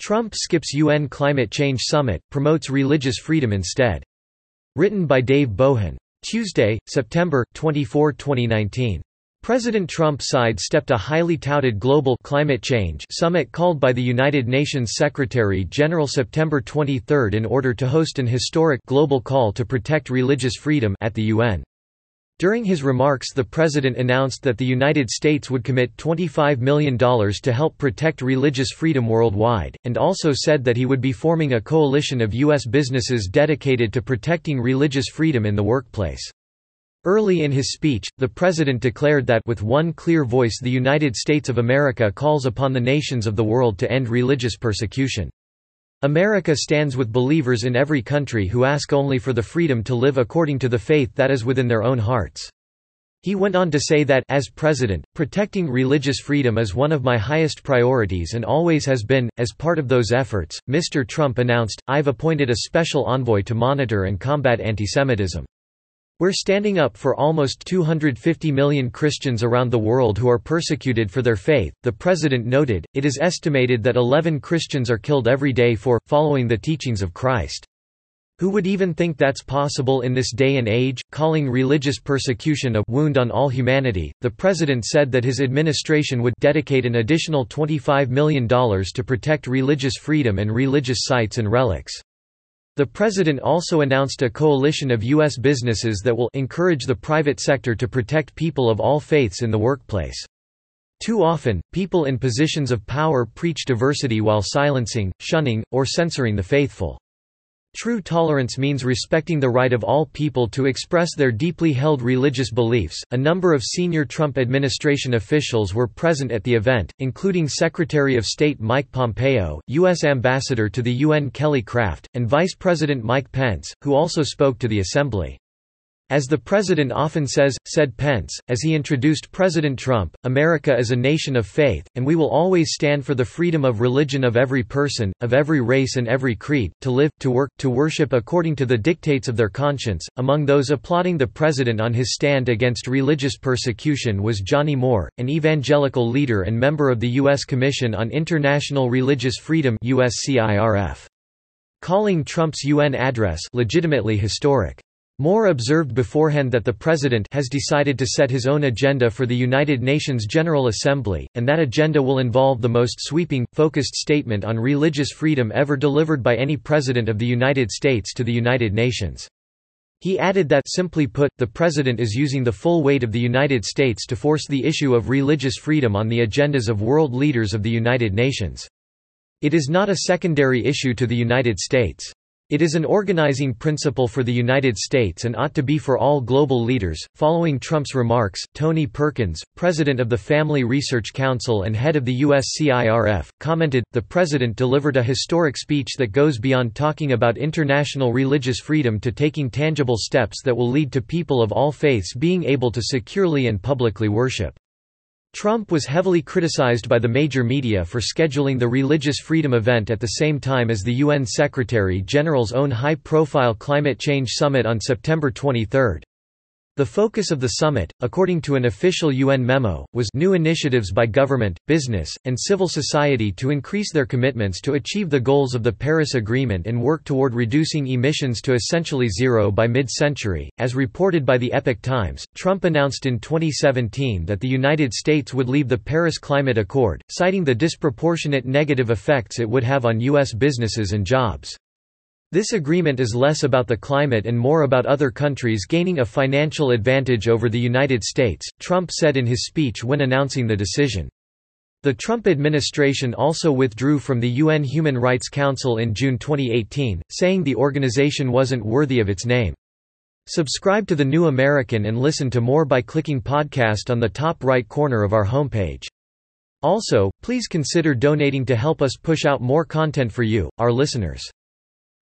Trump skips UN Climate Change Summit, promotes religious freedom instead. Written by Dave Bohon. Tuesday, September 24, 2019. President Trump sidestepped a highly touted global climate change summit called by the United Nations Secretary-General September 23 in order to host an historic global call to protect religious freedom at the UN. During his remarks the president announced that the United States would commit $25 million to help protect religious freedom worldwide, and also said that he would be forming a coalition of U.S. businesses dedicated to protecting religious freedom in the workplace. Early in his speech, the president declared that with one clear voice the United States of America calls upon the nations of the world to end religious persecution. America stands with believers in every country who ask only for the freedom to live according to the faith that is within their own hearts. He went on to say that, as president, protecting religious freedom is one of my highest priorities and always has been. As part of those efforts, Mr. Trump announced, I've appointed a special envoy to monitor and combat antisemitism. We're standing up for almost 250 million Christians around the world who are persecuted for their faith, the president noted. It is estimated that 11 Christians are killed every day for, following the teachings of Christ. Who would even think that's possible in this day and age? Calling religious persecution a wound on all humanity, the president said that his administration would dedicate an additional $25 million to protect religious freedom and religious sites and relics. The president also announced a coalition of U.S. businesses that will encourage the private sector to protect people of all faiths in the workplace. Too often, people in positions of power preach diversity while silencing, shunning, or censoring the faithful. True tolerance means respecting the right of all people to express their deeply held religious beliefs. A number of senior Trump administration officials were present at the event, including Secretary of State Mike Pompeo, U.S. Ambassador to the UN Kelly Craft, and Vice President Mike Pence, who also spoke to the assembly. As the president often says, said Pence, as he introduced President Trump, America is a nation of faith, and we will always stand for the freedom of religion of every person, of every race and every creed, to live, to work, to worship according to the dictates of their conscience. Among those applauding the president on his stand against religious persecution was Johnny Moore, an evangelical leader and member of the U.S. Commission on International Religious Freedom USCIRF. Calling Trump's UN address legitimately historic. Moore observed beforehand that the President has decided to set his own agenda for the United Nations General Assembly, and that agenda will involve the most sweeping, focused statement on religious freedom ever delivered by any President of the United States to the United Nations. He added that simply put, the President is using the full weight of the United States to force the issue of religious freedom on the agendas of world leaders of the United Nations. It is not a secondary issue to the United States. It is an organizing principle for the United States and ought to be for all global leaders. Following Trump's remarks, Tony Perkins, president of the Family Research Council and head of the USCIRF, commented The president delivered a historic speech that goes beyond talking about international religious freedom to taking tangible steps that will lead to people of all faiths being able to securely and publicly worship. Trump was heavily criticized by the major media for scheduling the Religious Freedom event at the same time as the UN Secretary-General's own high-profile climate change summit on September 23. The focus of the summit, according to an official UN memo, was new initiatives by government, business, and civil society to increase their commitments to achieve the goals of the Paris Agreement and work toward reducing emissions to essentially zero by mid-century. As reported by the Epoch Times, Trump announced in 2017 that the United States would leave the Paris Climate Accord, citing the disproportionate negative effects it would have on U.S. businesses and jobs. This agreement is less about the climate and more about other countries gaining a financial advantage over the United States, Trump said in his speech when announcing the decision. The Trump administration also withdrew from the UN Human Rights Council in June 2018, saying the organization wasn't worthy of its name. Subscribe to The New American and listen to more by clicking podcast on the top right corner of our homepage. Also, please consider donating to help us push out more content for you, our listeners.